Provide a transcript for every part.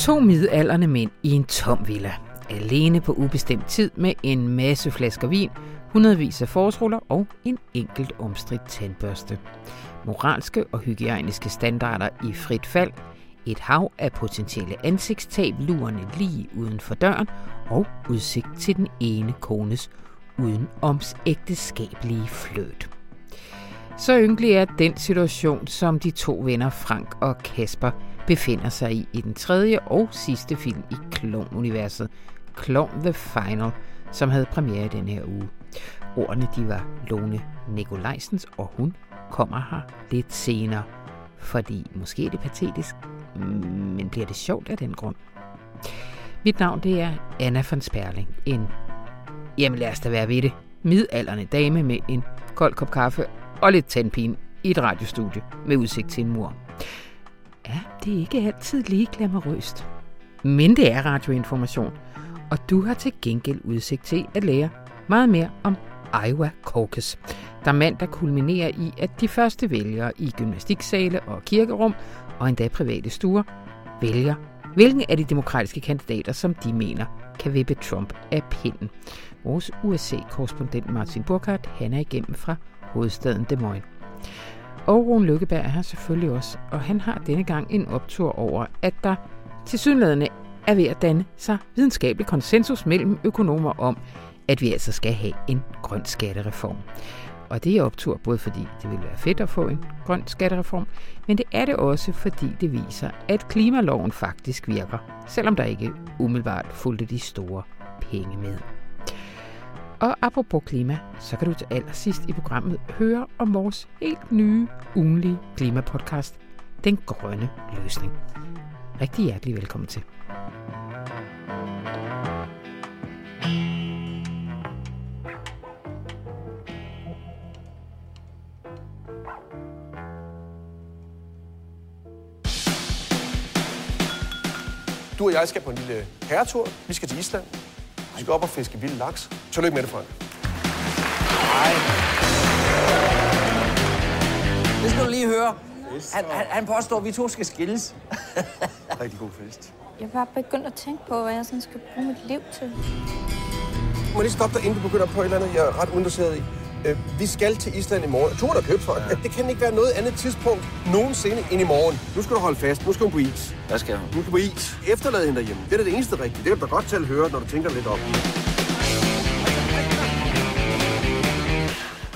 To midalderne mænd i en tom villa. Alene på ubestemt tid med en masse flasker vin, hundredvis af forårsruller og en enkelt omstridt tandbørste. Moralske og hygiejniske standarder i frit fald, et hav af potentielle ansigtstab lurende lige uden for døren og udsigt til den ene kones udenoms ægteskabelige fløt. Så ynkelig er den situation, som de to venner Frank og Kasper befinder sig i i den tredje og sidste film i Clone-universet, Clone The Final, som havde premiere i den her uge. Ordene de var Lone Nikolajsens, og hun kommer her lidt senere. Fordi måske er det patetisk, men bliver det sjovt af den grund? Mit navn det er Anna von Sperling, en, jamen lad os da være ved det, midalderne dame med en kold kop kaffe og lidt tandpine i et radiostudie med udsigt til en mur. Ja, det er ikke altid lige glamourøst. Men det er radioinformation, og du har til gengæld udsigt til at lære meget mere om Iowa Caucus, der mandag kulminerer i, at de første vælgere i gymnastiksale og kirkerum og endda private stuer vælger, hvilken af de demokratiske kandidater, som de mener kan vippe Trump af pinden. Vores USA-korrespondent Martin Burkhardt, han er igennem fra hovedstaden Des Moines. Og Rune Lykkeberg er her selvfølgelig også, og han har denne gang en optur over, at der til synlædende er ved at danne sig videnskabelig konsensus mellem økonomer om, at vi altså skal have en grøn skattereform. Og det er optur både fordi det vil være fedt at få en grøn skattereform, men det er det også fordi det viser, at klimaloven faktisk virker, selvom der ikke umiddelbart fulgte de store penge med. Og apropos klima, så kan du til allersidst i programmet høre om vores helt nye, ugenlige klimapodcast, Den Grønne Løsning. Rigtig hjertelig velkommen til. Du og jeg skal på en lille herretur. Vi skal til Island. Vi skal op og fiske vild laks. Tillykke med det, Frank. Nej. Det skal du lige høre. Han, han, han påstår, at vi to skal skilles. Rigtig god fest. Jeg er bare begyndt at tænke på, hvad jeg sådan skal bruge mit liv til. Må jeg lige stoppe dig, inden du begynder på et eller andet, jeg er ret undersøget i. Øh, vi skal til Island i morgen. Turen er købt, Frank. Ja. Det kan ikke være noget andet tidspunkt nogensinde end i morgen. Nu skal du holde fast. Nu skal hun på is. Hvad skal hun? Nu skal på is. Efterlad hende derhjemme. Det er det eneste rigtige. Det kan du da godt til at høre, når du tænker lidt op.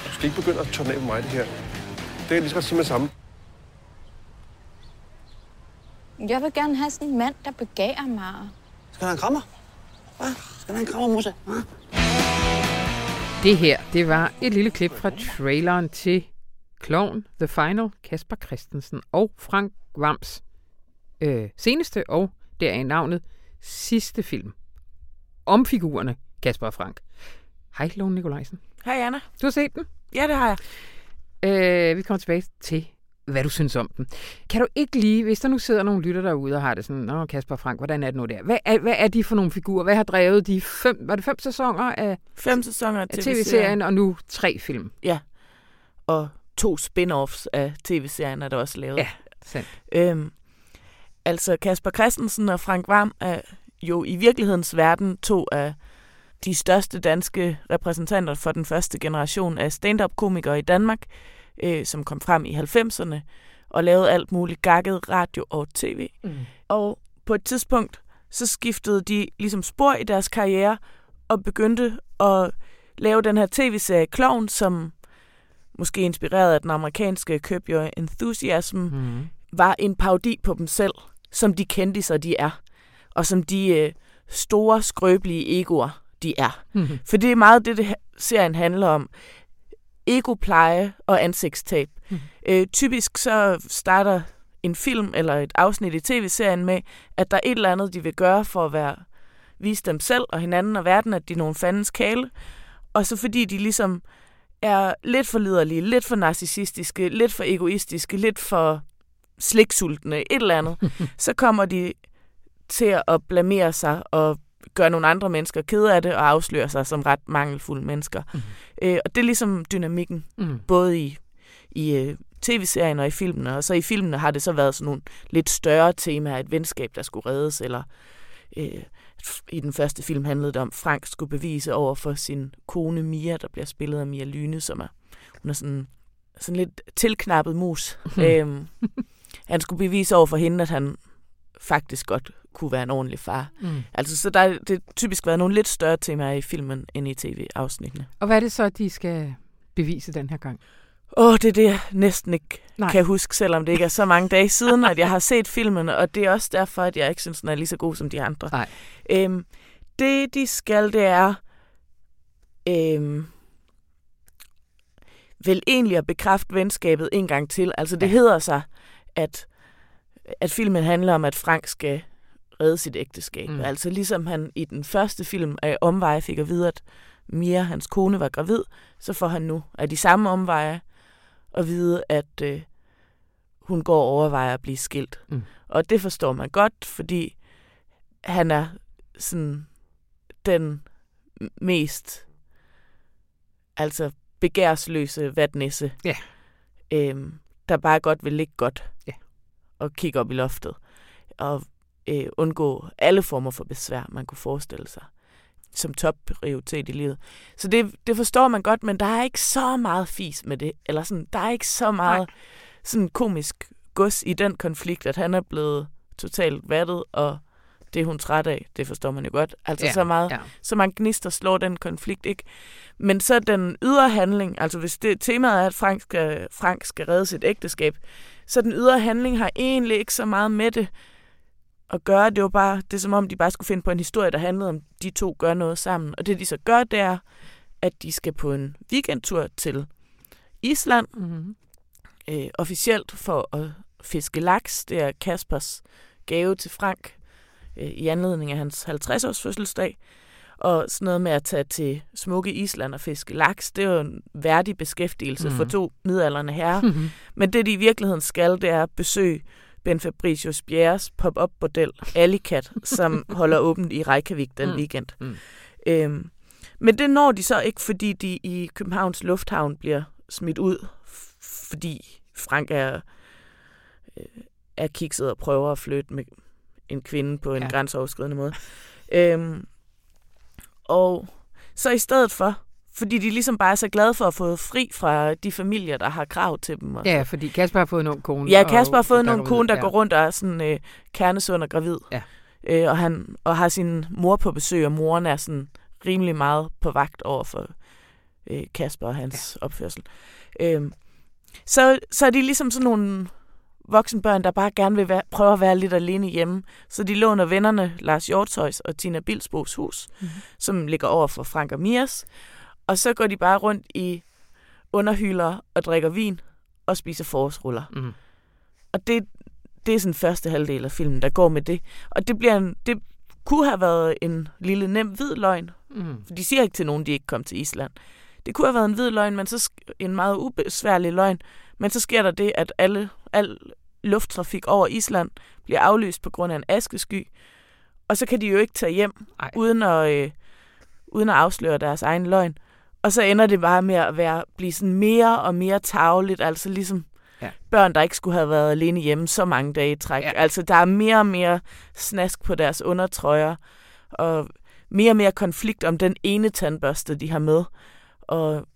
Du skal ikke begynde at tørne af på mig, det her. Det er lige så godt sige med samme. Jeg vil gerne have sådan en mand, der begærer mig. Skal du have en krammer? Hvad? Skal du have en krammer, Musse? Hva? Det her, det var et lille klip fra traileren til Clown The Final, Kasper Christensen og Frank Vams øh, seneste og deraf navnet sidste film om figurerne Kasper og Frank. Hej, Lone Nikolajsen. Hej Anna. Du har set den? Ja, det har jeg. Øh, vi kommer tilbage til, hvad du synes om den. Kan du ikke lige, hvis der nu sidder nogle lytter derude og har det sådan, Nå, Kasper Frank, hvordan er det nu der? Hvad er, hvad er de for nogle figurer? Hvad har drevet de fem, var det fem sæsoner af, Fem sæsoner af tv-serien, og nu tre film? Ja. Og to spin-offs af tv-serien er der også lavet. Ja, sandt. Øhm, altså Kasper Christensen og Frank Vam er jo i virkelighedens verden to af de største danske repræsentanter for den første generation af stand-up-komikere i Danmark, øh, som kom frem i 90'erne og lavede alt muligt gakket radio og tv. Mm. Og på et tidspunkt, så skiftede de ligesom spor i deres karriere og begyndte at lave den her tv-serie Clown, som måske inspireret af den amerikanske Curb Your Enthusiasm, Mm. var en parodi på dem selv, som de kendte sig, de er. Og som de øh, store, skrøbelige egoer, de er. Mm. For det er meget det, det serien handler om. Egopleje og ansigtstab. Mhm. Øh, typisk så starter en film eller et afsnit i tv-serien med, at der er et eller andet, de vil gøre for at være vise dem selv og hinanden og verden, at de er nogle fandens kæle. Og så fordi de ligesom er lidt for liderlige, lidt for narcissistiske, lidt for egoistiske, lidt for sliksultne, et eller andet, så kommer de til at blamere sig og gøre nogle andre mennesker kede af det og afsløre sig som ret mangelfulde mennesker. Mhm. Øh, og det er ligesom dynamikken, Mm. både i, i øh, tv-serien og i filmene. Og så i filmene har det så været sådan nogle lidt større temaer, et venskab, der skulle reddes, eller øh, i den første film handlede det om, at Frank skulle bevise over for sin kone Mia, der bliver spillet af Mia Lyne, som er, hun er sådan, sådan lidt tilknappet mus. øhm, han skulle bevise over for hende, at han faktisk godt kunne være en ordentlig far. Mm. Altså, så der er det typisk været nogle lidt større temaer i filmen end i tv-afsnittene. Og hvad er det så, de skal bevise den her gang? Åh, oh, det er det, jeg næsten ikke Nej. Kan huske, selvom det ikke er så mange dage siden, at jeg har set filmen, og det er også derfor, at jeg ikke synes, den er lige så god som de andre. Nej. Øhm, det, de skal, det er øhm, vel egentlig at bekræfte venskabet en gang til. Altså, det ja. hedder sig, at, at filmen handler om, at Frank skal redde sit ægteskab. Mm. Altså, ligesom han i den første film af omveje fik at vide, at Mia, hans kone, var gravid, så får han nu af de samme omveje at vide, at øh, hun går og overvejer at blive skilt. Mm. Og det forstår man godt, fordi han er sådan den mest altså begærsløse vatnisse, Ja. øhm, der bare godt vil ligge godt Ja. og kigge op i loftet og øh, undgå alle former for besvær, man kunne forestille sig som topprioritet i livet. Så det, det forstår man godt, men der er ikke så meget fis med det. Eller sådan, der er ikke så meget Nej. sådan komisk gods i den konflikt, at han er blevet totalt vattet, og det er hun træt af. Det forstår man jo godt. Altså Ja, så meget, ja. så mange gnister slår den konflikt ikke. Men så den ydre handling, altså hvis det temaet er, at Frank skal, Frank skal redde sit ægteskab, så den ydre handling har egentlig ikke så meget med det at gøre. Det var bare, det er som om, de bare skulle finde på en historie, der handlede om, de to gør noget sammen. Og det de så gør, det er, at de skal på en weekendtur til Island, Mm-hmm. øh, officielt for at fiske laks. Det er Kaspers gave til Frank øh, i anledning af hans 50-års fødselsdag. Og sådan noget med at tage til smukke Island og fiske laks, det er jo en værdig beskæftigelse mm. for to midalderne herrer. Mm-hmm. Men det, de i virkeligheden skal, det er at besøge Ben Fabricius Bjerres pop-up bordel Alicat, som holder åbent i Reykjavik den Mm. weekend. Mm. Øhm, men det når de så ikke, fordi de i Københavns Lufthavn bliver smidt ud, fordi Frank er, øh, er kikset og prøver at flytte med en kvinde på en ja. grænseoverskridende måde. øhm, og så i stedet for, fordi de ligesom bare er så glade for at få fri fra de familier, der har krav til dem. Og Ja, fordi Kasper har fået en ung kone. Ja, Kasper har fået nogle går kone, der ud. går rundt og er sådan øh, kernesund og gravid. Ja. Øh, og, han, og har sin mor på besøg, og moren er sådan rimelig meget på vagt over for øh, Kasper og hans ja. opførsel. Øh, så, så er de ligesom sådan nogle voksenbørn, der bare gerne vil være, prøve at være lidt alene hjemme. Så de låner vennerne Lars Hjortøjs og Tina Bilsbos hus, Mhm. mm-hmm. som ligger over for Frank og Mias. Og så går de bare rundt i underhylder og drikker vin og spiser forårsruller. Mm. Og det, det er sådan første halvdel af filmen, der går med det. Og det, bliver en, det kunne have været en lille nem hvid løgn. Mm. For de siger ikke til nogen, de ikke kom til Island. Det kunne have været en hvid løgn, men så en meget ubesværlig løgn. Men så sker der det, at alle, al lufttrafik over Island bliver aflyst på grund af en askesky. Og så kan de jo ikke tage hjem, Ej. uden at, øh, uden at afsløre deres egen løgn. Og så ender det bare med at være, blive sådan mere og mere tavligt, altså ligesom Ja. børn, der ikke skulle have været alene hjemme så mange dage i træk. Ja. Altså, der er mere og mere snask på deres undertrøjer, og mere og mere konflikt om den ene tandbørste, de har med. Og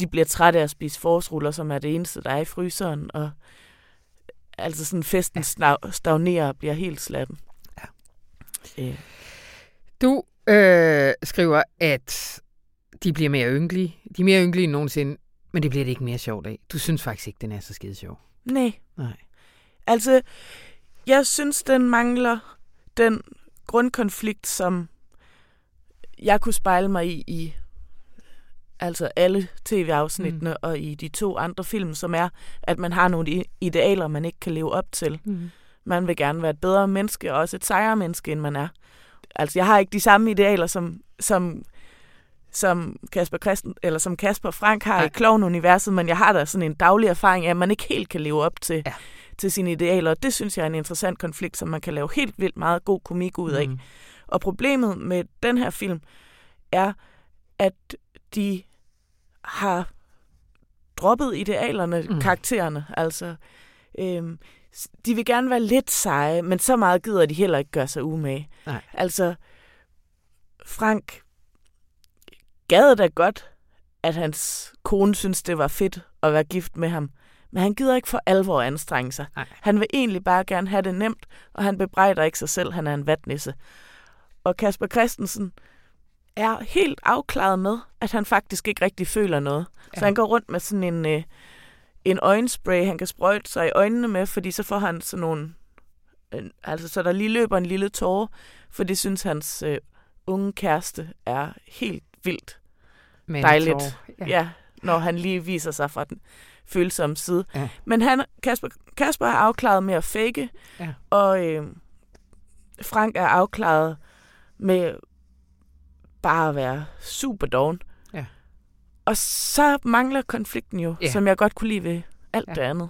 de bliver trætte af at spise forårsruller, som er det eneste, der er i fryseren. Og altså sådan festen ja. stagnerer og bliver helt slatten. Ja. Øh, Du øh, skriver, at de bliver mere ynkelige. De er mere ynkelige end nogensinde, men det bliver det ikke mere sjovt af. Du synes faktisk ikke, den er så skide sjov. nej. Nej. Altså, jeg synes, den mangler den grundkonflikt, som jeg kunne spejle mig i i altså alle tv-afsnittene mm. og i de to andre film, som er, at man har nogle idealer, man ikke kan leve op til. Mm. Man vil gerne være et bedre menneske, og også et sejere menneske, end man er. Altså, jeg har ikke de samme idealer, som, som, som Kasper Christen, eller som Kasper Frank har Nej. i Klovn-universet, men jeg har da sådan en daglig erfaring af, at man ikke helt kan leve op til, Ja. til sine idealer. Og det synes jeg er en interessant konflikt, som man kan lave helt vildt meget god komik ud af. Mm. Og problemet med den her film er, at de har droppet idealerne, mm. karaktererne. Altså, øhm, de vil gerne være lidt seje, men så meget gider de heller ikke gøre sig umage. Nej. Altså, Frank gad da godt, at hans kone synes, det var fedt at være gift med ham. Men han gider ikke for alvor anstrenge sig. Nej. Han vil egentlig bare gerne have det nemt, og han bebrejder ikke sig selv, han er en vatnisse. Og Kasper Christensen er helt afklaret med, at han faktisk ikke rigtig føler noget. Ja. Så han går rundt med sådan en, øh, en øjenspray, han kan sprøjte sig i øjnene med, fordi så får han sådan nogle... Øh, altså, så der lige løber en lille tåre, for det synes hans øh, unge kæreste er helt vildt Men dejligt. tår. Ja. ja, når han lige viser sig fra den følsomme side. Ja. Men han, Kasper, Kasper er afklaret med at fake, Ja. og øh, Frank er afklaret med bare at være super doven. Ja. Og så mangler konflikten jo, Ja. som jeg godt kunne lide ved alt Ja. det andet.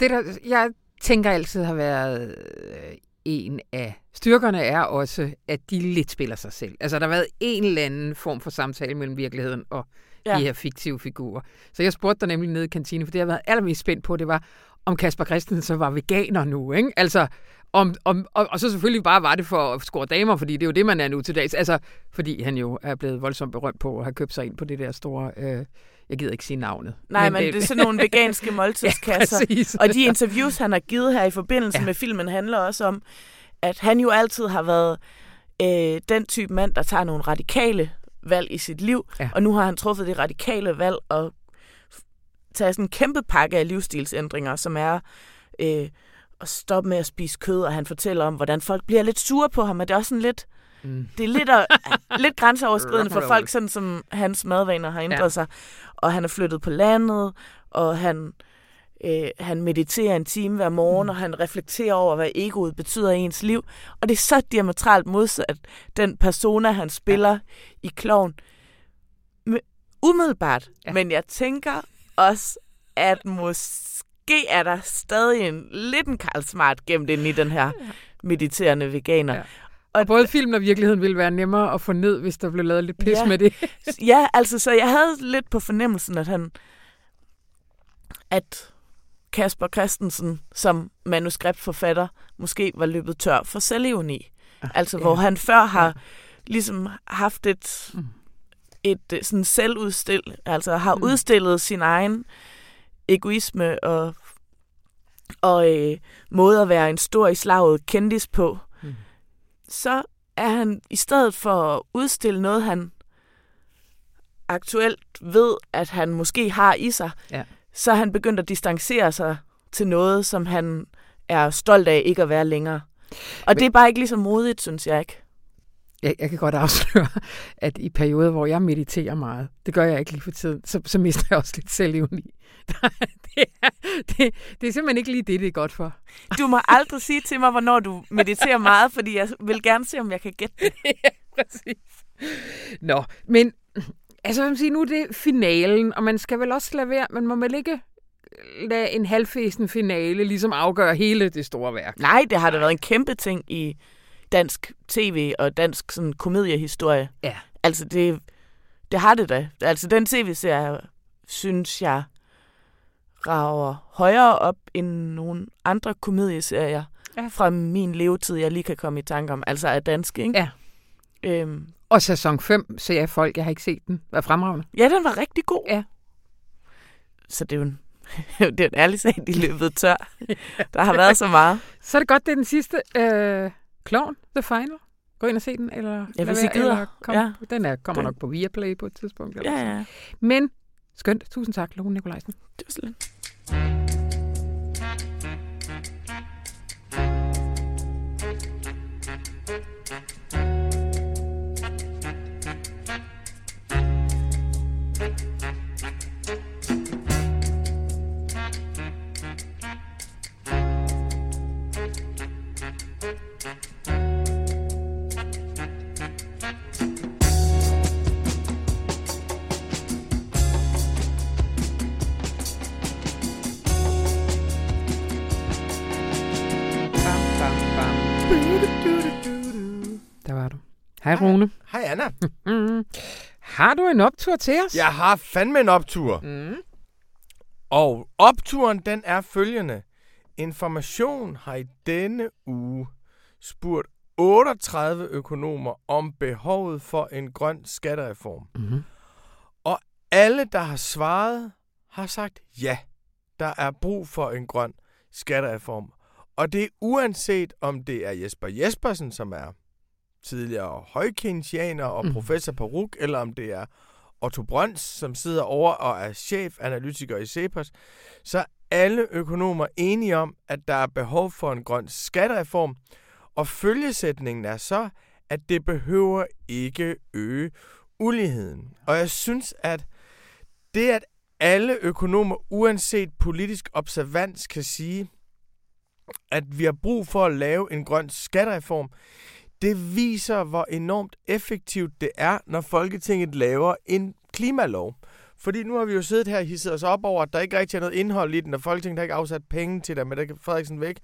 Det, der, jeg tænker altid har været øh, en af styrkerne, er også, at de lidt spiller sig selv. Altså, der har været en eller anden form for samtale mellem virkeligheden og ja. De her fiktive figurer. Så jeg spurgte dig nemlig nede i kantinen, for det jeg har været allermest spændt på, det var, om Kasper Christensen så var veganer nu, ikke? Altså, om, om, og, og så selvfølgelig bare var det for at score damer, fordi det er jo det, man er nu til dags. Altså, fordi han jo er blevet voldsomt berømt på at have købt sig ind på det der store... Øh, jeg gider ikke sige navnet. Nej, men, men det er sådan nogle veganske måltidskasser. Ja, præcis. Og de interviews, han har givet her i forbindelse Ja. med filmen, handler også om, at han jo altid har været øh, den type mand, der tager nogle radikale valg i sit liv. Ja. Og nu har han truffet det radikale valg at tage sådan en kæmpe pakke af livsstilsændringer, som er øh, at stoppe med at spise kød, og han fortæller om, hvordan folk bliver lidt sure på ham, og det er også sådan lidt, Mm. det er lidt, at, lidt grænseoverskridende for folk, sådan som hans madvaner har ændret Ja. sig. Og han er flyttet på landet, og han, øh, han mediterer en time hver morgen, mm. og han reflekterer over, hvad egoet betyder i ens liv. Og det er så diametralt modsat den persona, han spiller ja. i Kloven. Umiddelbart. Ja. Ja. Men jeg tænker også, at måske er der stadig en lidt en Karl Smart gemt ind i den her mediterende veganer. Ja. Ja. Og både film og virkeligheden ville være nemmere at få ned, hvis der blev lavet lidt pis Ja. med det. Ja, altså, så jeg havde lidt på fornemmelsen, at han, at Kasper Christensen som manuskriptforfatter måske var løbet tør for selvironi. Altså, ja. hvor han før har ligesom haft et, Mm. et øh, sådan selvudstil, altså har Mm. udstillet sin egen egoisme og, og øh, måde at være en stor i slaget kendis på. Så er han i stedet for at udstille noget, han aktuelt ved, at han måske har i sig, Ja. så er han begyndt at distancere sig til noget, som han er stolt af ikke at være længere. Og Men- det er bare ikke lige så modigt, synes jeg ikke. Jeg, jeg kan godt afsløre, at i perioder, hvor jeg mediterer meget, det gør jeg ikke lige for tiden, så, så mister jeg også lidt selvivni. det, er, det, det er simpelthen ikke lige det, det er godt for. Du må aldrig sige til mig, hvornår du mediterer meget, fordi jeg vil gerne se, om jeg kan gætte det. ja, præcis. Nå, men altså, hvad man sige, nu er det finalen, og man skal vel også lade være, man må vel ikke lade en halvfæsen finale ligesom afgøre hele det store værk. Nej, det har da været en kæmpe ting i dansk tv og dansk sådan, komediehistorie. Ja. Altså, det, det har det da. Altså, den tv-serie, synes jeg, rager højere op end nogle andre komedieserier Ja. fra min levetid, jeg lige kan komme i tanke om. Altså af danske, ikke? Ja. Øhm, Og sæson 5 ser jeg folk, jeg har ikke set den, var fremragende. ja, den var rigtig god. Ja. Så det er jo en, det er en ærlig sag, de løbet tør. Der har været så meget. Så er det godt, det er den sidste. Øh, Clown, The Final. Gå ind og se den, eller Ja, hvis I gider. eller Kom, Ja. Den er, kommer Den- nok på Viaplay på et tidspunkt. Eller Ja, sådan. ja. Men skønt. Tusind tak, Lone Nikolajsen. Det var så lidt. Hej, Rune. Hej Anna. Mm. Har du en optur til os? Jeg har fandme en optur. Mm. Og opturen, den er følgende. Information har i denne uge spurgt 38 økonomer om behovet for en grøn skattereform. Mm-hmm. Og alle, der har svaret, har sagt ja. Der er brug for en grøn skattereform. Og det er uanset, om det er Jesper Jespersen, som er tidligere højkensianer og Mhm. professor på RUK, eller om det er Otto Brøns, som sidder over og er chefanalytiker i CEPOS, så er alle økonomer enige om, at der er behov for en grøn skattereform, og følgesætningen er så, at det behøver ikke øge uligheden. Og jeg synes, at det, at alle økonomer, uanset politisk observans, kan sige, at vi har brug for at lave en grøn skattereform, det viser, hvor enormt effektivt det er, når Folketinget laver en klimalov. Fordi nu har vi jo siddet her og hisset os op over, at der ikke rigtig er noget indhold i den, og Folketinget har ikke afsat penge til det, men der kan Frederiksen væk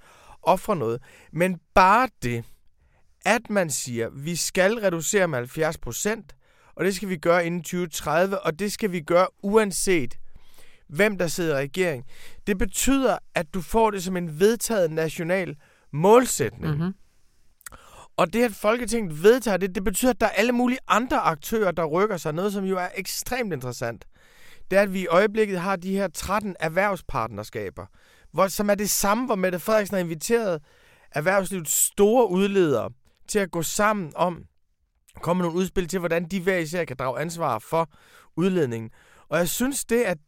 ofre noget. Men bare det, at man siger, at vi skal reducere med 70 procent, og det skal vi gøre inden 2030, og det skal vi gøre uanset, hvem der sidder i regering. Det betyder, at du får det som en vedtaget national målsætning. Mm-hmm. Og det, at Folketinget vedtager det, det betyder, at der er alle mulige andre aktører, der rykker sig. Noget, som jo er ekstremt interessant. Det er, at vi i øjeblikket har de her 13 erhvervspartnerskaber, hvor, som er det samme, hvor Mette Frederiksen har inviteret erhvervslivets store udledere til at gå sammen om komme med nogle udspil til, hvordan de hver især kan drage ansvar for udledningen. Og jeg synes det, at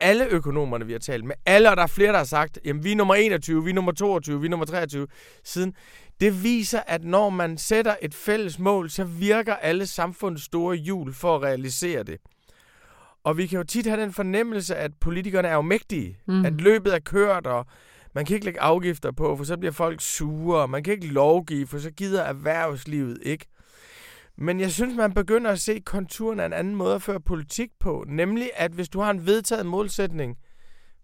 alle økonomerne, vi har talt med, alle, og der er flere, der har sagt, jamen vi er nummer 21, vi er nummer 22, vi er nummer 23 siden, det viser, at når man sætter et fælles mål, så virker alle samfundets store hjul for at realisere det. Og vi kan jo tit have den fornemmelse, at politikerne er jo mægtige. Mm. At løbet er kørt, og man kan ikke lægge afgifter på, for så bliver folk sure, og man kan ikke lovgive, for så gider erhvervslivet ikke. Men jeg synes, man begynder at se konturen af en anden måde at føre politik på. Nemlig, at hvis du har en vedtaget målsætning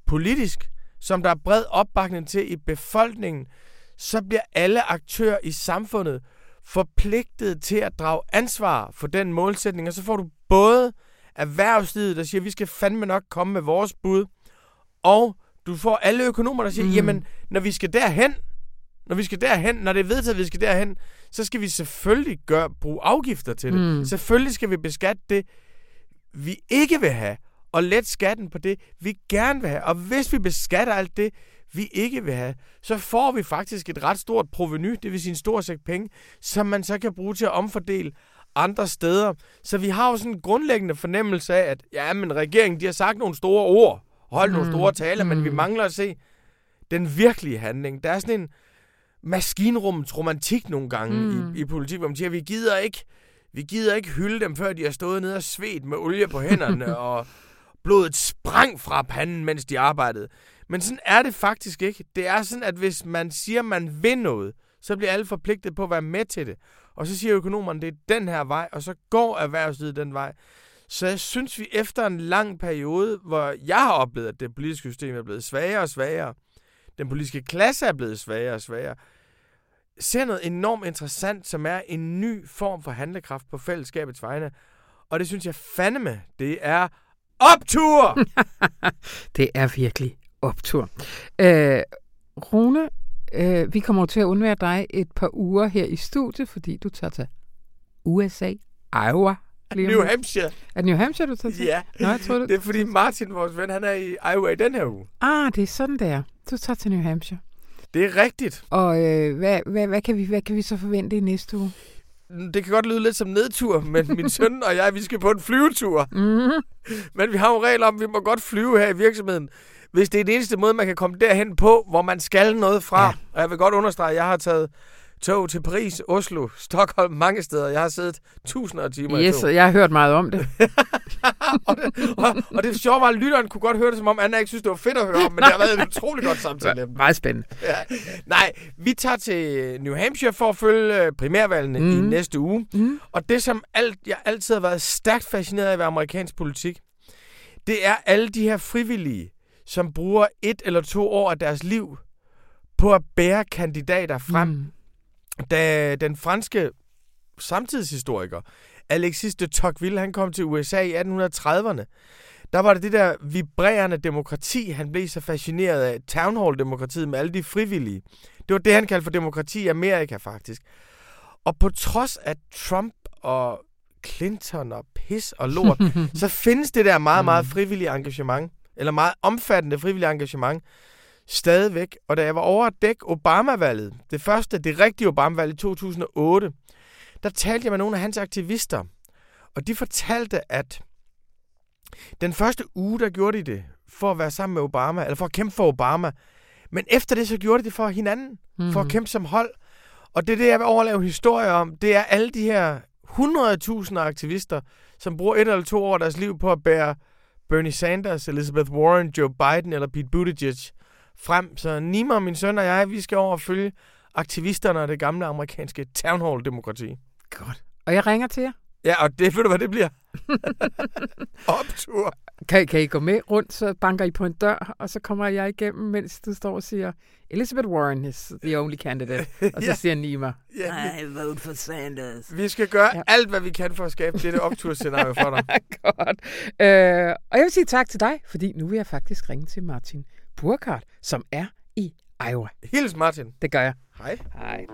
politisk, som der er bred opbakning til i befolkningen, så bliver alle aktører i samfundet forpligtet til at drage ansvar for den målsætning, og så får du både erhvervslivet, der siger, at vi skal fandme nok komme med vores bud, og du får alle økonomer, der siger, Mm. jamen, når vi skal derhen, når vi skal derhen, når det er vedtaget, at vi skal derhen, så skal vi selvfølgelig gøre, bruge afgifter til det. Mm. Mm. Selvfølgelig skal vi beskatte det, vi ikke vil have, og let skatten på det, vi gerne vil have. Og hvis vi beskatter alt det, vi ikke vil have, så får vi faktisk et ret stort proveny, det vil sige en stor sæk penge, som man så kan bruge til at omfordele andre steder. Så vi har jo sådan en grundlæggende fornemmelse af, at ja, men regeringen, de har sagt nogle store ord, holdt mm. nogle store taler, mm. men vi mangler at se den virkelige handling. Der er sådan en maskinrummets romantik nogle gange Mm. i, i politik, hvor man siger, at vi gider ikke vi gider ikke hylde dem, før de har stået nede og svedt med olie på hænderne, og blodet sprang fra panden, mens de arbejdede. Men sådan er det faktisk ikke. Det er sådan, at hvis man siger, at man vil noget, så bliver alle forpligtet på at være med til det. Og så siger økonomerne, det er den her vej, og så går erhvervslivet den vej. Så jeg synes, vi efter en lang periode, hvor jeg har oplevet, at det politiske system er blevet svagere og svagere, den politiske klasse er blevet svagere og svagere, ser noget enormt interessant, som er en ny form for handlekraft på fællesskabets vegne. Og det synes jeg fandeme, det er optur! Det er virkelig optur. Øh, Rune, øh, vi kommer til at undvære dig et par uger her i studiet, fordi du tager til USA, Iowa. New. Hampshire. Er det New Hampshire, du tager til? Ja, Nå, jeg troede, det er fordi Martin, vores ven, han er i Iowa i den her uge. Ah, det er sådan, der. Du tager til New Hampshire. Det er rigtigt. Og øh, hvad, hvad, hvad, kan vi, hvad kan vi så forvente i næste uge? Det kan godt lyde lidt som nedtur, men min søn og jeg, vi skal på en flyvetur. Mm-hmm. Men vi har jo regler om, at vi må godt flyve her i virksomheden, hvis det er den eneste måde, man kan komme derhen på, hvor man skal noget fra. Ja. Og jeg vil godt understrege, at jeg har taget tog til Paris, Oslo, Stockholm, mange steder. Jeg har siddet tusinder af timer i Yes, tog. og jeg har hørt meget om det. og, det, og, og det sjove var, at lytteren kunne godt høre det, som om Anna ikke synes, det var fedt at høre om, men det har været et utroligt godt samtale. Meget spændende. Ja. Nej, vi tager til New Hampshire for at følge øh, primærvalgene mm. i næste uge. Mm. Og det, som alt, jeg altid har været stærkt fascineret af ved amerikansk politik, det er alle de her frivillige, som bruger et eller to år af deres liv på at bære kandidater frem. Mm. Mm. Da den franske samtidshistoriker Alexis de Tocqueville, han kom til USA i 1830'erne, der var det det der vibrerende demokrati, han blev så fascineret af. Town Hall-demokratiet med alle de frivillige. Det var det, han kaldte for demokrati i Amerika, faktisk. Og på trods af Trump og Clinton og pis og lort, så findes det der meget, meget frivillige engagement, eller meget omfattende frivillige engagement, stadigvæk. Og da jeg var over at dække Obama-valget, det første, det rigtige Obama-valg i 2008, der talte jeg med nogle af hans aktivister, og de fortalte, at den første uge, der gjorde de det for at være sammen med Obama, eller for at kæmpe for Obama. Men efter det, så gjorde de det for hinanden, mm-hmm. for at kæmpe som hold. Og det er det, jeg vil overleve historier om. Det er alle de her 100.000 aktivister, som bruger et eller to år af deres liv på at bære Bernie Sanders, Elizabeth Warren, Joe Biden eller Pete Buttigieg frem. Så Nima, min søn og jeg, vi skal over og følge aktivisterne af det gamle amerikanske town hall-demokrati. Godt. Og jeg ringer til jer. Ja, og det ved du, hvad det bliver. Optur. Kan, kan I gå med rundt, så banker I på en dør, og så kommer jeg igennem, mens du står og siger, Elizabeth Warren is the only candidate. Og så Ja. siger Nima, Ja, I vote for Sanders. vi skal gøre Ja. ja. alt, hvad vi kan for at skabe dette opturscenario for dig. Godt. Øh, og jeg vil sige tak til dig, fordi nu vil jeg faktisk ringe til Martin Burkhardt, som er i Iowa. Hils Martin. Det gør jeg. Hej. Hej.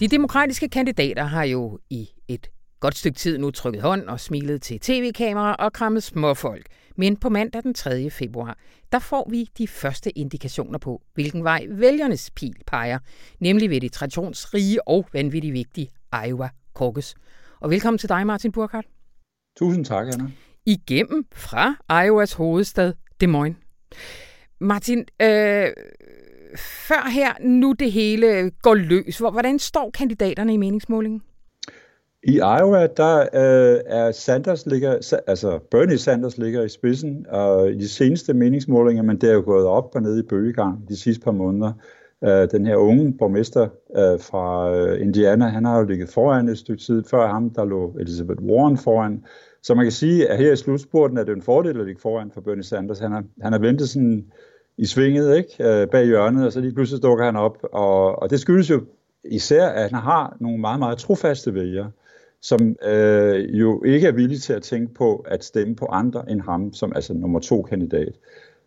De demokratiske kandidater har jo i et godt stykke tid nu trykket hånd og smilet til tv-kamera og krammet småfolk. Men på mandag den 3. februar, der får vi de første indikationer på, hvilken vej vælgernes pil peger, nemlig ved det traditionsrige og vanvittigt vigtige Iowa Caucus. Og velkommen til dig, Martin Burkhardt. Tusind tak, Anna. Igennem fra Iowas hovedstad, Des Moines. Martin, øh, før her, nu det hele går løs. Hvor- Hvordan står kandidaterne i meningsmålingen? I Iowa, der øh, er Sanders ligger, altså Bernie Sanders ligger i spidsen, og i de seneste meningsmålinger, men det er jo gået op og ned i bølgegang de sidste par måneder. Øh, den her unge borgmester øh, fra øh, Indiana, han har jo ligget foran et stykke tid. Før ham, der lå Elizabeth Warren foran. Så man kan sige, at her i slutspurten er det en fordel at ligge foran for Bernie Sanders. Han har, han har ventet sådan i svinget ikke? Øh, bag hjørnet, og så lige pludselig dukker han op. Og, og det skyldes jo især, at han har nogle meget, meget trofaste vælgere, som øh, jo ikke er villige til at tænke på at stemme på andre end ham, som altså nummer to kandidat.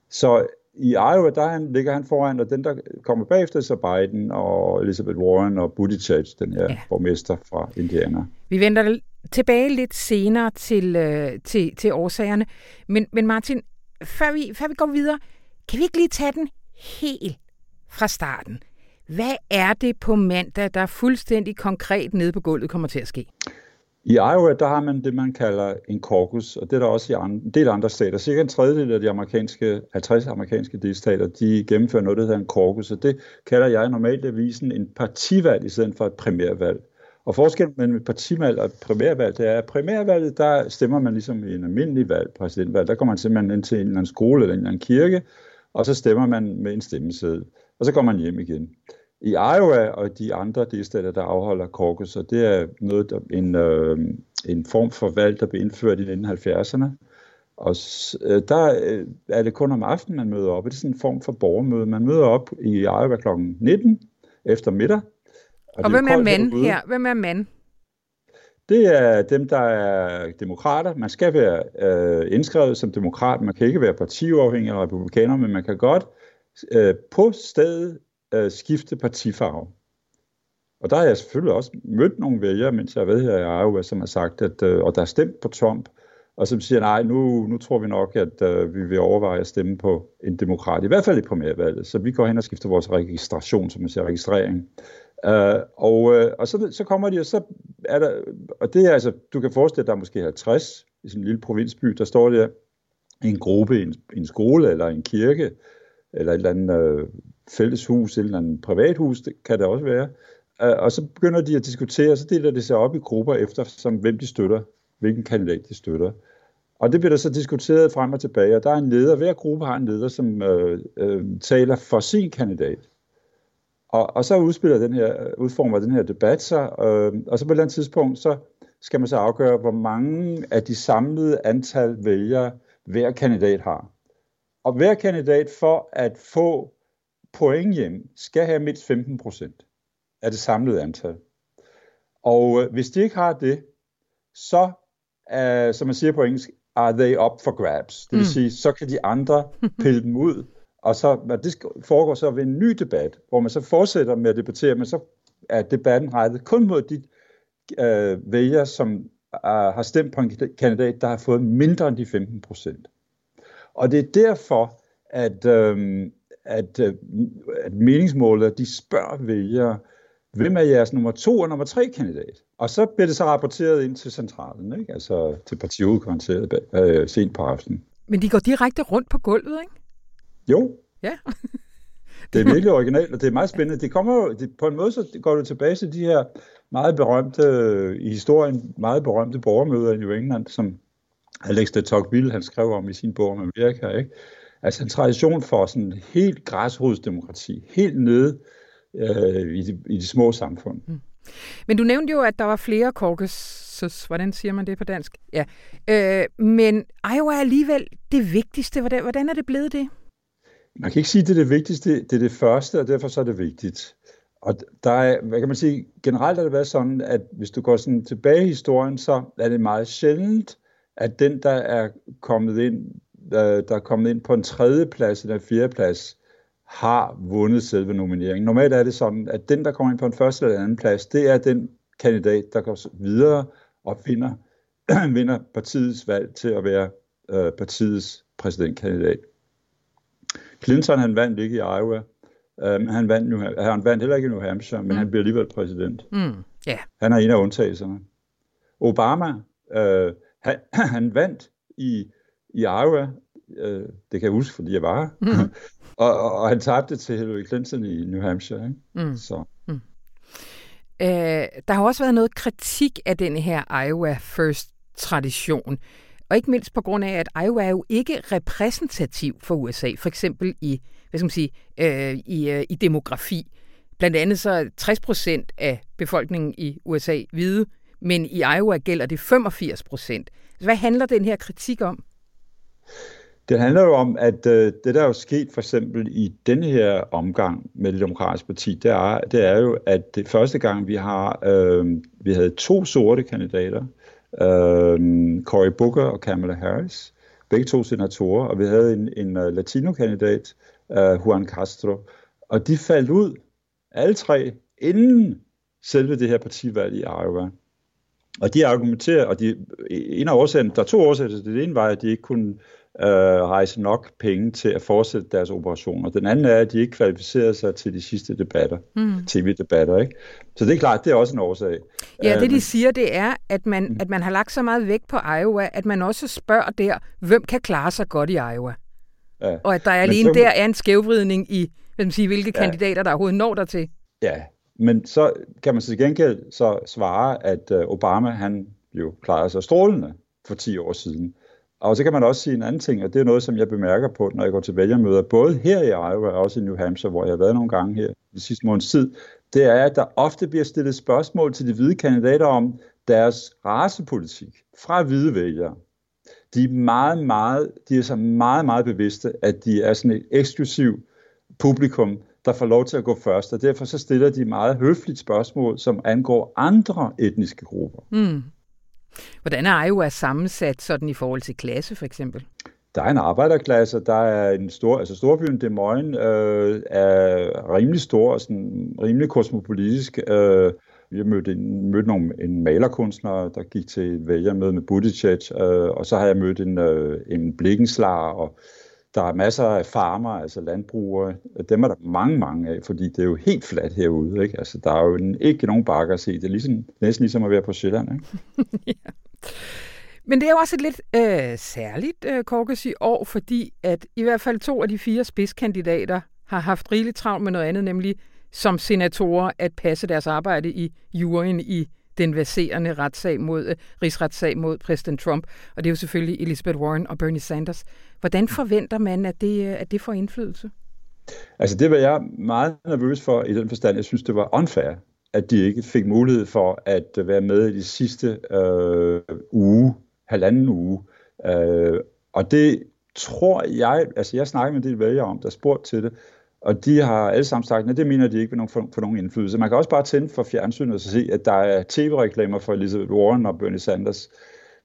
Så i Iowa, der han, ligger han foran, og den, der kommer bagefter, så Biden og Elizabeth Warren og Buttigieg, den her Ja. borgmester fra Indiana. Vi vender tilbage lidt senere til, øh, til, til årsagerne. Men, men Martin, før vi, før vi går videre, kan vi ikke lige tage den helt fra starten? Hvad er det på mandag, der fuldstændig konkret nede på gulvet kommer til at ske? I Iowa, der har man det, man kalder en caucus, og det er der også i andre, en del andre stater. Cirka en tredjedel af de amerikanske, 50 amerikanske delstater, de gennemfører noget, der hedder en caucus, og det kalder jeg normalt avisen en partivalg i stedet for et primærvalg. Og forskellen mellem et partivalg og et primærvalg, det er, at primærvalget, der stemmer man ligesom i en almindelig valg, præsidentvalg. Der går man simpelthen ind til en eller anden skole eller en eller anden kirke, og så stemmer man med en stemmeseddel, og så går man hjem igen. I Iowa og de andre delstater, der afholder caucus, og det er noget, der, en, øh, en form for valg, der blev indført i 1970'erne. Og øh, der øh, er det kun om aftenen, man møder op. Det er sådan en form for borgermøde. Man møder op i Iowa kl. 19 efter middag. Og det hvem er mand her? Hvem er mand? Det er dem, der er demokrater. Man skal være øh, indskrevet som demokrat. Man kan ikke være partiuafhængig af republikaner, men man kan godt øh, på stedet øh, skifte partifarve. Og der har jeg selvfølgelig også mødt nogle vælgere, mens jeg har været her i Iowa, som har sagt, at, øh, og der er stemt på Trump, og som siger, nej, nu, nu tror vi nok, at øh, vi vil overveje at stemme på en demokrat, i hvert fald i primærvalget. Så vi går hen og skifter vores registration, som man siger, registrering. Øh, og øh, og så, så kommer de, og så er der, og det er altså, du kan forestille dig, at der er måske 50 i sådan en lille provinsby, der står der i en gruppe, i en, en skole eller en kirke, eller et eller andet øh, fælleshus, eller en privathus, det kan det også være. Øh, og så begynder de at diskutere, og så deler det sig op i grupper efter, som hvem de støtter, hvilken kandidat de støtter. Og det bliver der så diskuteret frem og tilbage, og der er en leder, hver gruppe har en leder, som øh, øh, taler for sin kandidat. Og, og så udspiller den her, udformer den her debat sig, øh, og så på et eller andet tidspunkt, så skal man så afgøre, hvor mange af de samlede antal vælgere hver kandidat har. Og hver kandidat for at få point hjem, skal have mindst 15 procent af det samlede antal. Og øh, hvis de ikke har det, så, uh, som man siger på engelsk, are they up for grabs. Det vil mm. sige, så kan de andre pille dem ud, og så, det foregår så ved en ny debat, hvor man så fortsætter med at debattere, men så er debatten rettet kun mod de uh, vælgere, som uh, har stemt på en kandidat, der har fået mindre end de 15 procent. Og det er derfor, at, øh, at, øh, at meningsmålet, de spørger vælgere, hvem er jeres nummer to og nummer tre kandidat? Og så bliver det så rapporteret ind til centralen, ikke? altså til partiudkontoret øh, sent på aftenen. Men de går direkte rundt på gulvet, ikke? Jo. Ja. det er virkelig originalt, og det er meget spændende. Det kommer jo, det, på en måde så går det tilbage til de her meget berømte, i historien, meget berømte borgermøder i New England, som Alex de Tocqueville, han skrev om i sin bog om Amerika, ikke? Altså en tradition for sådan helt græsrodsdemokrati, helt nede øh, i, de, i de små samfund. Mm. Men du nævnte jo, at der var flere caucuses. Hvordan siger man det på dansk? Ja. Øh, men Iowa er alligevel det vigtigste. Hvordan, hvordan er det blevet det? Man kan ikke sige, at det er det vigtigste. Det er det første, og derfor så er det vigtigt. Og der er, hvad kan man sige, generelt har det været sådan, at hvis du går sådan tilbage i historien, så er det meget sjældent, at den, der er kommet ind, der er kommet ind på en tredje plads eller en fjerde plads, har vundet selve nomineringen. Normalt er det sådan, at den, der kommer ind på en første eller anden plads, det er den kandidat, der går videre og finder, vinder partiets valg til at være øh, partiets præsidentkandidat. Clinton han vandt ikke i Iowa, um, han, vandt nu, han vandt heller ikke i New Hampshire, men mm. han bliver alligevel præsident. Mm. Yeah. Han er en af undtagelserne. Obama, øh, han, han vandt i, i Iowa, øh, det kan jeg huske, fordi jeg var mm. og, og, og han tabte til Hillary Clinton i New Hampshire. Ikke? Mm. Så. Mm. Øh, der har også været noget kritik af den her Iowa First-tradition, og ikke mindst på grund af, at Iowa er jo ikke repræsentativ for USA, for eksempel i, hvad skal man sige, øh, i, øh, i demografi. Blandt andet så er 60 procent af befolkningen i USA hvide, men i Iowa gælder det 85 procent. Hvad handler den her kritik om? Det handler jo om, at øh, det der er jo sket for eksempel i denne her omgang med det demokratiske parti, det er, det er jo, at det første gang vi har, øh, vi havde to sorte kandidater, øh, Cory Booker og Kamala Harris, begge to senatorer, og vi havde en, en uh, latino-kandidat, uh, Juan Castro, og de faldt ud, alle tre, inden selve det her partivalg i Iowa. Og de argumenterer, og de, en af årsagen, der er to årsager til det. Det ene var, at de ikke kunne øh, rejse nok penge til at fortsætte deres operationer. Den anden er, at de ikke kvalificerede sig til de sidste debatter, mm. tv-debatter. Ikke? Så det er klart, det er også en årsag. Ja, det de siger, det er, at man, mm. at man har lagt så meget vægt på Iowa, at man også spørger der, hvem kan klare sig godt i Iowa? Ja. Og at der alene så... der er en skævvridning i, hvad man siger, hvilke ja. kandidater, der overhovedet når der til. Ja, men så kan man til gengæld så svare, at øh, Obama han jo klarede sig strålende for 10 år siden. Og så kan man også sige en anden ting, og det er noget, som jeg bemærker på, når jeg går til vælgermøder, både her i Iowa og også i New Hampshire, hvor jeg har været nogle gange her de sidste måneds tid, det er, at der ofte bliver stillet spørgsmål til de hvide kandidater om deres racepolitik fra hvide vælgere. De er meget, meget, de er så meget, meget bevidste, at de er sådan et eksklusiv publikum, der får lov til at gå først, og derfor så stiller de meget høfligt spørgsmål, som angår andre etniske grupper. Mm. Hvordan er Iowa sammensat sådan i forhold til klasse for eksempel? Der er en arbejderklasse, der er en stor, altså storbyen Des Moines øh, er rimelig stor og sådan rimelig kosmopolitisk. Øh, vi mødte, en, mødte nogle, en malerkunstner, der gik til et vælgermøde med Buttigieg, øh, og så har jeg mødt en, øh, en blikkenslager og der er masser af farmer, altså landbrugere. Dem er der mange, mange af, fordi det er jo helt fladt herude. Ikke? Altså, der er jo ikke nogen bakker at se. Det er ligesom, næsten ligesom at være på Sjælland. Ikke? ja. Men det er jo også et lidt øh, særligt øh, Korkes i år, fordi at i hvert fald to af de fire spidskandidater har haft rigeligt travlt med noget andet, nemlig som senatorer at passe deres arbejde i juryen i den verserende retssag mod, øh, rigsretssag mod præsident Trump. Og det er jo selvfølgelig Elizabeth Warren og Bernie Sanders. Hvordan forventer man, at det, øh, at det får indflydelse? Altså det var jeg meget nervøs for i den forstand. Jeg synes, det var unfair, at de ikke fik mulighed for at øh, være med i de sidste øh, uge, halvanden uge. Øh, og det tror jeg, altså jeg snakker med de vælgere om, der spurgte til det, og de har alle sammen sagt, at det mener de ikke vil nogen, for, for nogen indflydelse. Man kan også bare tænde for fjernsynet og se, at der er tv-reklamer for Elizabeth Warren og Bernie Sanders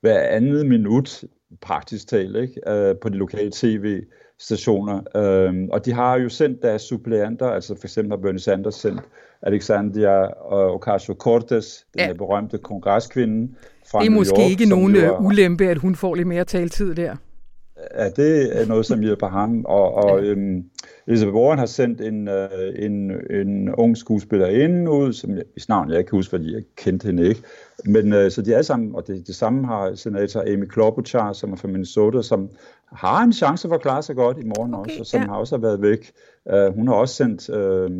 hver andet minut, praktisk talt, ikke? Øh, på de lokale tv-stationer. Øh, og de har jo sendt deres suppleanter, altså for eksempel har Bernie Sanders sendt Alexandria Ocasio-Cortez, den ja. berømte kongreskvinde fra Det er New måske York, ikke nogen jo øh, ulempe, at hun får lidt mere taletid der. Ja, det er noget, som hjælper ham. Og, og øhm, Elizabeth Warren har sendt en, øh, en, en ung skuespillerinde ud, som jeg, hvis navn jeg ikke kan huske, fordi jeg kendte hende ikke. Men øh, så de er alle sammen, og det, det samme har senator Amy Klobuchar, som er fra Minnesota, som har en chance for at klare sig godt i morgen Okay, også, og som ja. har også været væk. Uh, hun har også sendt øh,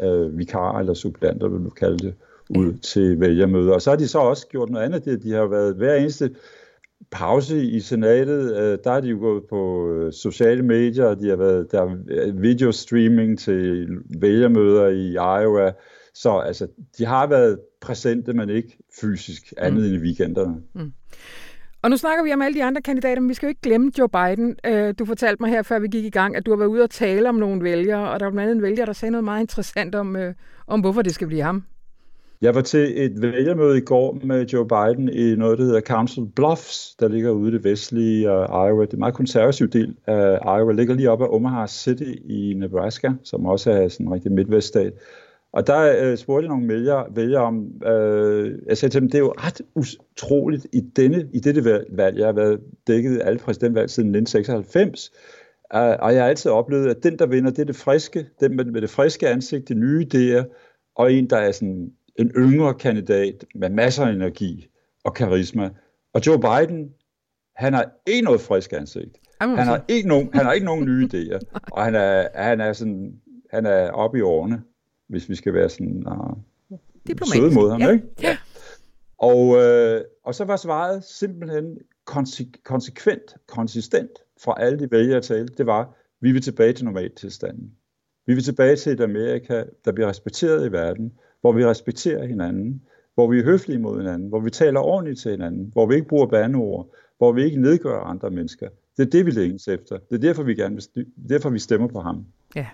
øh, vikarer eller suppleanter, vil du kalde det, ud til vælgermøder. Og så har de så også gjort noget andet. De, de har været hver eneste pause i senatet, øh, der er de jo gået på øh, sociale medier, og de har været der er videostreaming til vælgermøder i Iowa. Så altså, de har været præsente, men ikke fysisk, andet end i weekenderne. Og nu snakker vi om alle de andre kandidater, men vi skal jo ikke glemme Joe Biden. Øh, Du fortalte mig her, før vi gik i gang, at du har været ude og tale om nogle vælgere, og der var blandt andet en vælger, der sagde noget meget interessant om, øh, om hvorfor det skal blive ham. Jeg var til et vælgermøde i går med Joe Biden i noget, der hedder Council Bluffs, der ligger ude i det vestlige uh, Iowa. Det er en meget konservativ del af Iowa. ligger lige op ad Omaha City i Nebraska, som også er sådan en rigtig midtveststat. Og der øh, spurgte jeg nogle vælgere, vælgere om, øh, jeg sagde til dem, det er jo ret utroligt i, denne, i dette valg- Jeg har været dækket alle præsidentvalg siden 1996, øh, og jeg har altid oplevet, at den, der vinder, det er det friske, den med, med det friske ansigt, det nye idéer, og en, der er sådan en yngre kandidat med masser af energi og karisma. Og Joe Biden, han har ikke noget frisk ansigt. Han har ikke nogen, han har ikke nogen nye idéer. Og han er, han er sådan, han er oppe i årene, hvis vi skal være sådan uh, søde mod ham, Ja. ikke? Ja. Og, øh, og så var svaret simpelthen konse- konsekvent, konsistent fra alle de vælgere, jeg talte, det var, vi vil tilbage til normaltilstanden. Vi vil tilbage til et Amerika, der bliver respekteret i verden, hvor vi respekterer hinanden, hvor vi er høflige mod hinanden, hvor vi taler ordentligt til hinanden, hvor vi ikke bruger bandeord, hvor vi ikke nedgør andre mennesker. Det er det, vi længes efter. Det er derfor, vi gerne vil, derfor, vi stemmer på ham. Ja.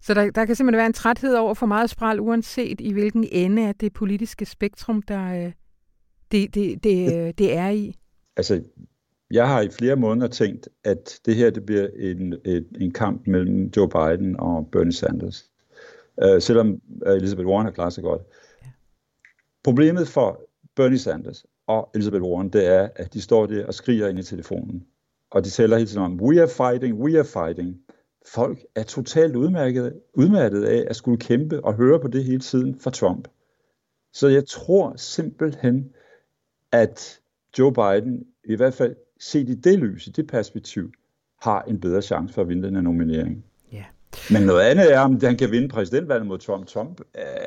Så der, der kan simpelthen være en træthed over for meget spral, uanset i hvilken ende af det politiske spektrum, der øh, det, det, det, øh, det er i. Altså, jeg har i flere måneder tænkt, at det her det bliver en, en, en kamp mellem Joe Biden og Bernie Sanders. Uh, selvom uh, Elizabeth Warren har klaret sig godt. Problemet for Bernie Sanders og Elizabeth Warren, det er, at de står der og skriger ind i telefonen. Og de tæller hele tiden om, we are fighting, we are fighting. Folk er totalt udmærket, udmattet af at skulle kæmpe og høre på det hele tiden for Trump. Så jeg tror simpelthen, at Joe Biden, i hvert fald set i det lys, i det perspektiv, har en bedre chance for at vinde den her nominering. Men noget andet er, om han kan vinde præsidentvalget mod Trump. Trump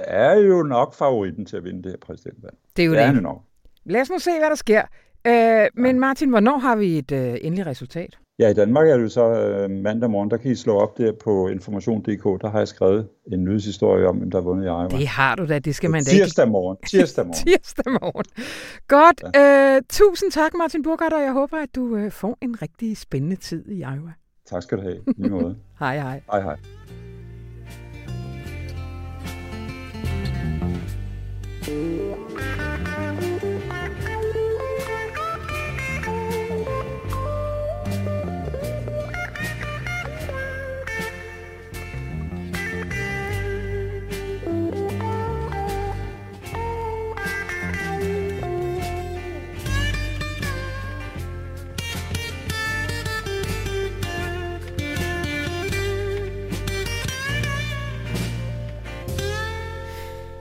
er jo nok favoritten til at vinde det her præsidentvalg. Det er jo Det er han det. jo nok. Lad os nu se, hvad der sker. Øh, men Martin, hvornår har vi et øh, endeligt resultat? Ja, i Danmark er det jo så øh, mandag morgen, der kan I slå op der på information.dk. Der har jeg skrevet en nyhedshistorie om, hvem der har vundet i Iowa. Det har du da, det skal man da ikke. Tirsdag morgen. Tirsdag morgen. Tirsdag morgen. Godt. Ja. Øh, tusind tak, Martin Burkhardt, og jeg håber, at du øh, får en rigtig spændende tid i Iowa. Tak skal du have. Lige måde. Hej, hej. Hej hej.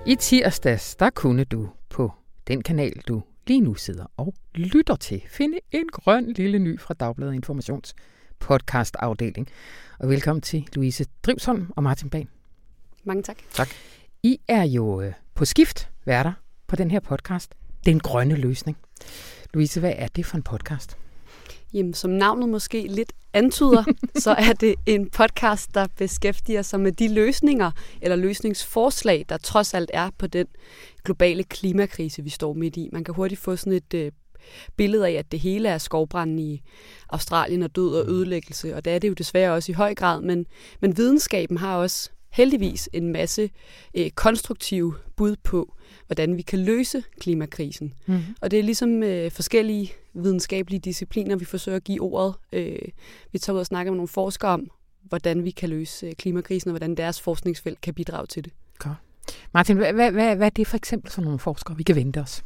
I tirsdags, der kunne du på den kanal, du lige nu sidder og lytter til, finde en grøn lille ny fra Dagbladet Informations podcast afdeling. Og velkommen til Louise Drivsholm og Martin Ban. Mange tak. Tak. I er jo øh, på skift værter på den her podcast, Den Grønne Løsning. Louise, hvad er det for en podcast? Jamen, som navnet måske lidt antyder, så er det en podcast, der beskæftiger sig med de løsninger eller løsningsforslag, der trods alt er på den globale klimakrise, vi står midt i. Man kan hurtigt få sådan et øh, billede af, at det hele er skovbranden i Australien og død og ødelæggelse, og det er det jo desværre også i høj grad, men, men videnskaben har også heldigvis en masse øh, konstruktive bud på, hvordan vi kan løse klimakrisen. Mm. Og det er ligesom øh, forskellige videnskabelige discipliner, vi forsøger at give ordet. Øh, vi tager ud og snakker med nogle forskere om, hvordan vi kan løse øh, klimakrisen, og hvordan deres forskningsfelt kan bidrage til det. Martin, hvad, hvad, hvad, hvad er det for eksempel for nogle forskere, vi kan vente os?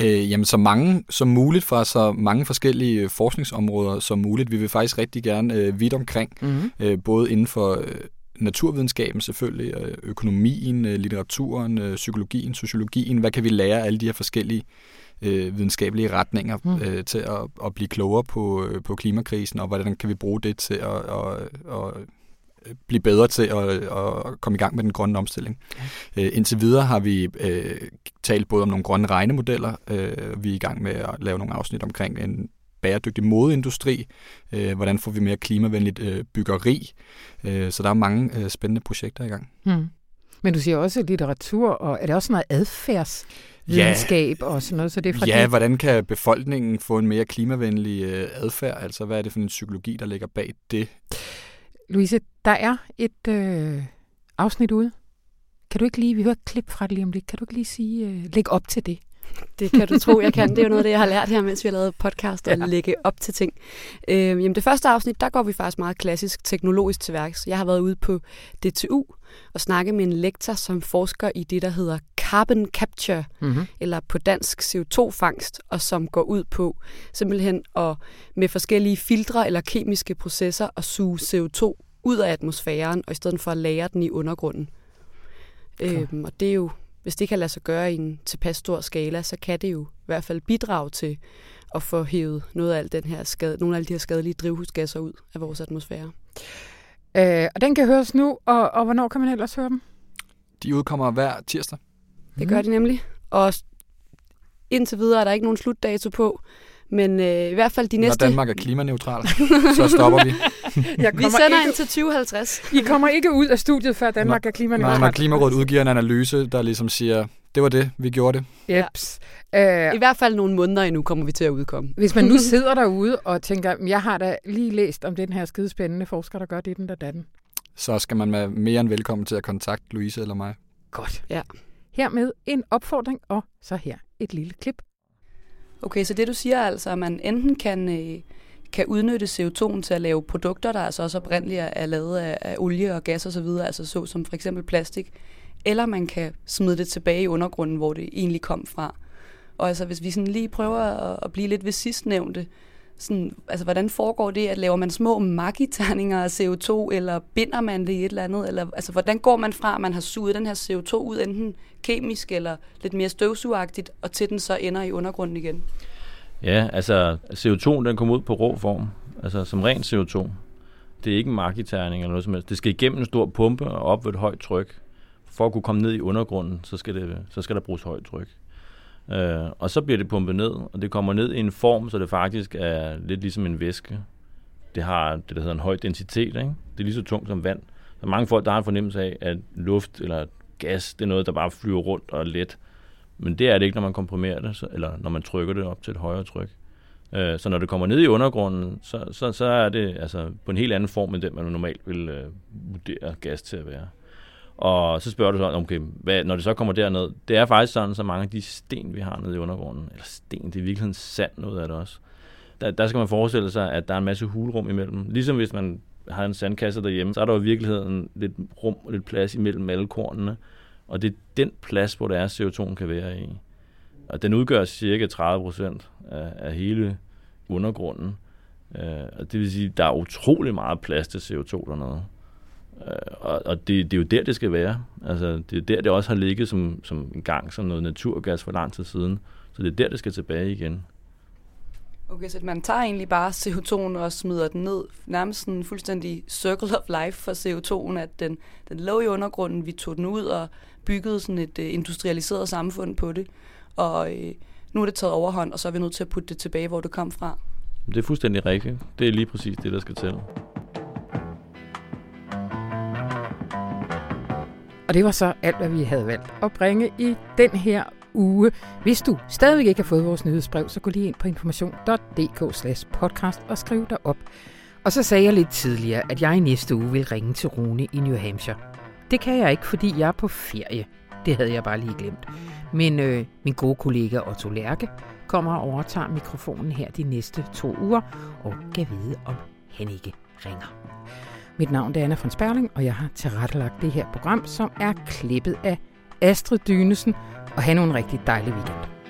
Øh, jamen, så mange som muligt fra så mange forskellige øh, forskningsområder som muligt. Vi vil faktisk rigtig gerne øh, vidt omkring, Mm-hmm. øh, både inden for øh, naturvidenskaben selvfølgelig, øh, økonomien, øh, litteraturen, øh, psykologien, sociologien. Hvad kan vi lære af alle de her forskellige øh, videnskabelige retninger Mm. øh, til at, at blive klogere på, øh, på klimakrisen, og hvordan kan vi bruge det til at, at, at blive bedre til at, at komme i gang med den grønne omstilling. Øh, indtil videre har vi øh, talt både om nogle grønne regnemodeller, øh, vi er i gang med at lave nogle afsnit omkring en bæredygtig modeindustri, øh, hvordan får vi mere klimavenligt øh, byggeri, øh, så der er mange øh, spændende projekter i gang. Mm. Men du siger også litteratur, og er det også noget adfærdsvidenskab ja. og sådan noget? Så det er fra Ja, det. hvordan kan befolkningen få en mere klimavenlig øh, adfærd? Altså, hvad er det for en psykologi, der ligger bag det? Louise, der er et øh, afsnit ude. Kan du ikke lige, vi hører et klip fra det lige om lidt, kan du ikke lige sige, øh, læg op til det? Det kan du tro, jeg kan. Det er jo noget af det, jeg har lært her, mens vi har lavet podcast, at Ja. lægge op til ting. Øh, jamen det første afsnit, der går vi faktisk meget klassisk teknologisk til værks. Jeg har været ude på DTU og snakket med en lektor, som forsker i det, der hedder carbon capture, Mm-hmm. eller på dansk CO2-fangst, og som går ud på simpelthen at med forskellige filtre eller kemiske processer at suge CO2 ud af atmosfæren, og i stedet for at lagre den i undergrunden. Øhm, og det er jo, hvis det kan lade sig gøre i en tilpas stor skala, så kan det jo i hvert fald bidrage til at få hævet noget af al den her skade, nogle af alle de her skadelige drivhusgasser ud af vores atmosfære. Øh, og den kan høres nu, og, og hvornår kan man ellers høre dem? De udkommer hver tirsdag. Det gør de nemlig. Og indtil videre er der ikke nogen slutdato på, men øh, i hvert fald de Når næste... Danmark er klimaneutral, så stopper vi. Jeg Vi sender ikke, ind til 2050. I kommer ikke ud af studiet, før Danmark er Når, klimaneutral. når Klimarådet udgiver en analyse, der ligesom siger, det var det, vi gjorde det. Jeps. Øh, I hvert fald nogle måneder endnu kommer vi til at udkomme. hvis man nu sidder derude og tænker, "Men jeg har da lige læst om den her skide spændende forsker, der gør det, den der datten. Så skal man være mere end velkommen til at kontakte Louise eller mig. Godt. Ja. Hermed en opfordring, og så her et lille klip. Okay, så det du siger er altså, at man enten kan, øh, kan udnytte CO2'en til at lave produkter, der altså også oprindeligt er, er lavet af, af olie og gas osv., altså så som for eksempel plastik, eller man kan smide det tilbage i undergrunden, hvor det egentlig kom fra. Og altså, hvis vi sådan lige prøver at, at blive lidt ved sidstnævnte, sådan, altså, hvordan foregår det, at laver man små magiterninger af CO2, eller binder man det i et eller andet, eller altså, hvordan går man fra, at man har suget den her CO2 ud, enten kemisk eller lidt mere støvsugagtigt, og til den så ender i undergrunden igen? Ja, altså CO2 den kommer ud på rå form, altså som ren CO2. Det er ikke en markiterning eller noget som helst. Det skal igennem en stor pumpe og op ved et højt tryk. For at kunne komme ned i undergrunden, så skal, det, så skal der bruges højt tryk. Øh, og så bliver det pumpet ned, og det kommer ned i en form, så det faktisk er lidt ligesom en væske. Det har det, der hedder en høj densitet. Ikke? Det er lige så tungt som vand. Der er mange folk, der har en fornemmelse af, at luft eller gas, det er noget, der bare flyver rundt og er let. Men det er det ikke, når man komprimerer det, så, eller når man trykker det op til et højere tryk. Øh, så når det kommer ned i undergrunden, så, så, så er det altså på en helt anden form, end den man normalt vil øh, vurdere gas til at være. Og så spørger du så, okay, hvad, når det så kommer derned, det er faktisk sådan, så mange af de sten, vi har nede i undergrunden, eller sten, det er virkelig sand noget af det også. Der, der skal man forestille sig, at der er en masse hulrum imellem. Ligesom hvis man har en sandkasse derhjemme, så er der jo i virkeligheden lidt rum og lidt plads imellem alle kornene. Og det er den plads, hvor der er CO2 kan være i. Og den udgør cirka 30 procent af, af hele undergrunden. Øh, og det vil sige, at der er utrolig meget plads til CO2 dernede. Øh, og og det, det er jo der, det skal være. Altså, det er der, det også har ligget som, som en gang som noget naturgas for lang tid siden. Så det er der, det skal tilbage igen. Okay, så man tager egentlig bare CO2'en og smider den ned, nærmest en fuldstændig circle of life for CO2'en, at den, den lå i undergrunden, vi tog den ud og byggede sådan et uh, industrialiseret samfund på det, og øh, nu er det taget overhånd, og så er vi nødt til at putte det tilbage, hvor det kom fra. Det er fuldstændig rigtigt. Det er lige præcis det, der skal til. Og det var så alt, hvad vi havde valgt at bringe i den her uge. Hvis du stadigvæk ikke har fået vores nyhedsbrev, så gå lige ind på information.dk/podcast og skriv dig op. Og så sagde jeg lidt tidligere, at jeg i næste uge vil ringe til Rune i New Hampshire. Det kan jeg ikke, fordi jeg er på ferie. Det havde jeg bare lige glemt. Men øh, min gode kollega Otto Lærke kommer og overtager mikrofonen her de næste to uger, og kan vide, om han ikke ringer. Mit navn er Anna von Sperling, og jeg har tilrettelagt det her program, som er klippet af Astrid Dynesen, og have nu en rigtig dejlig weekend.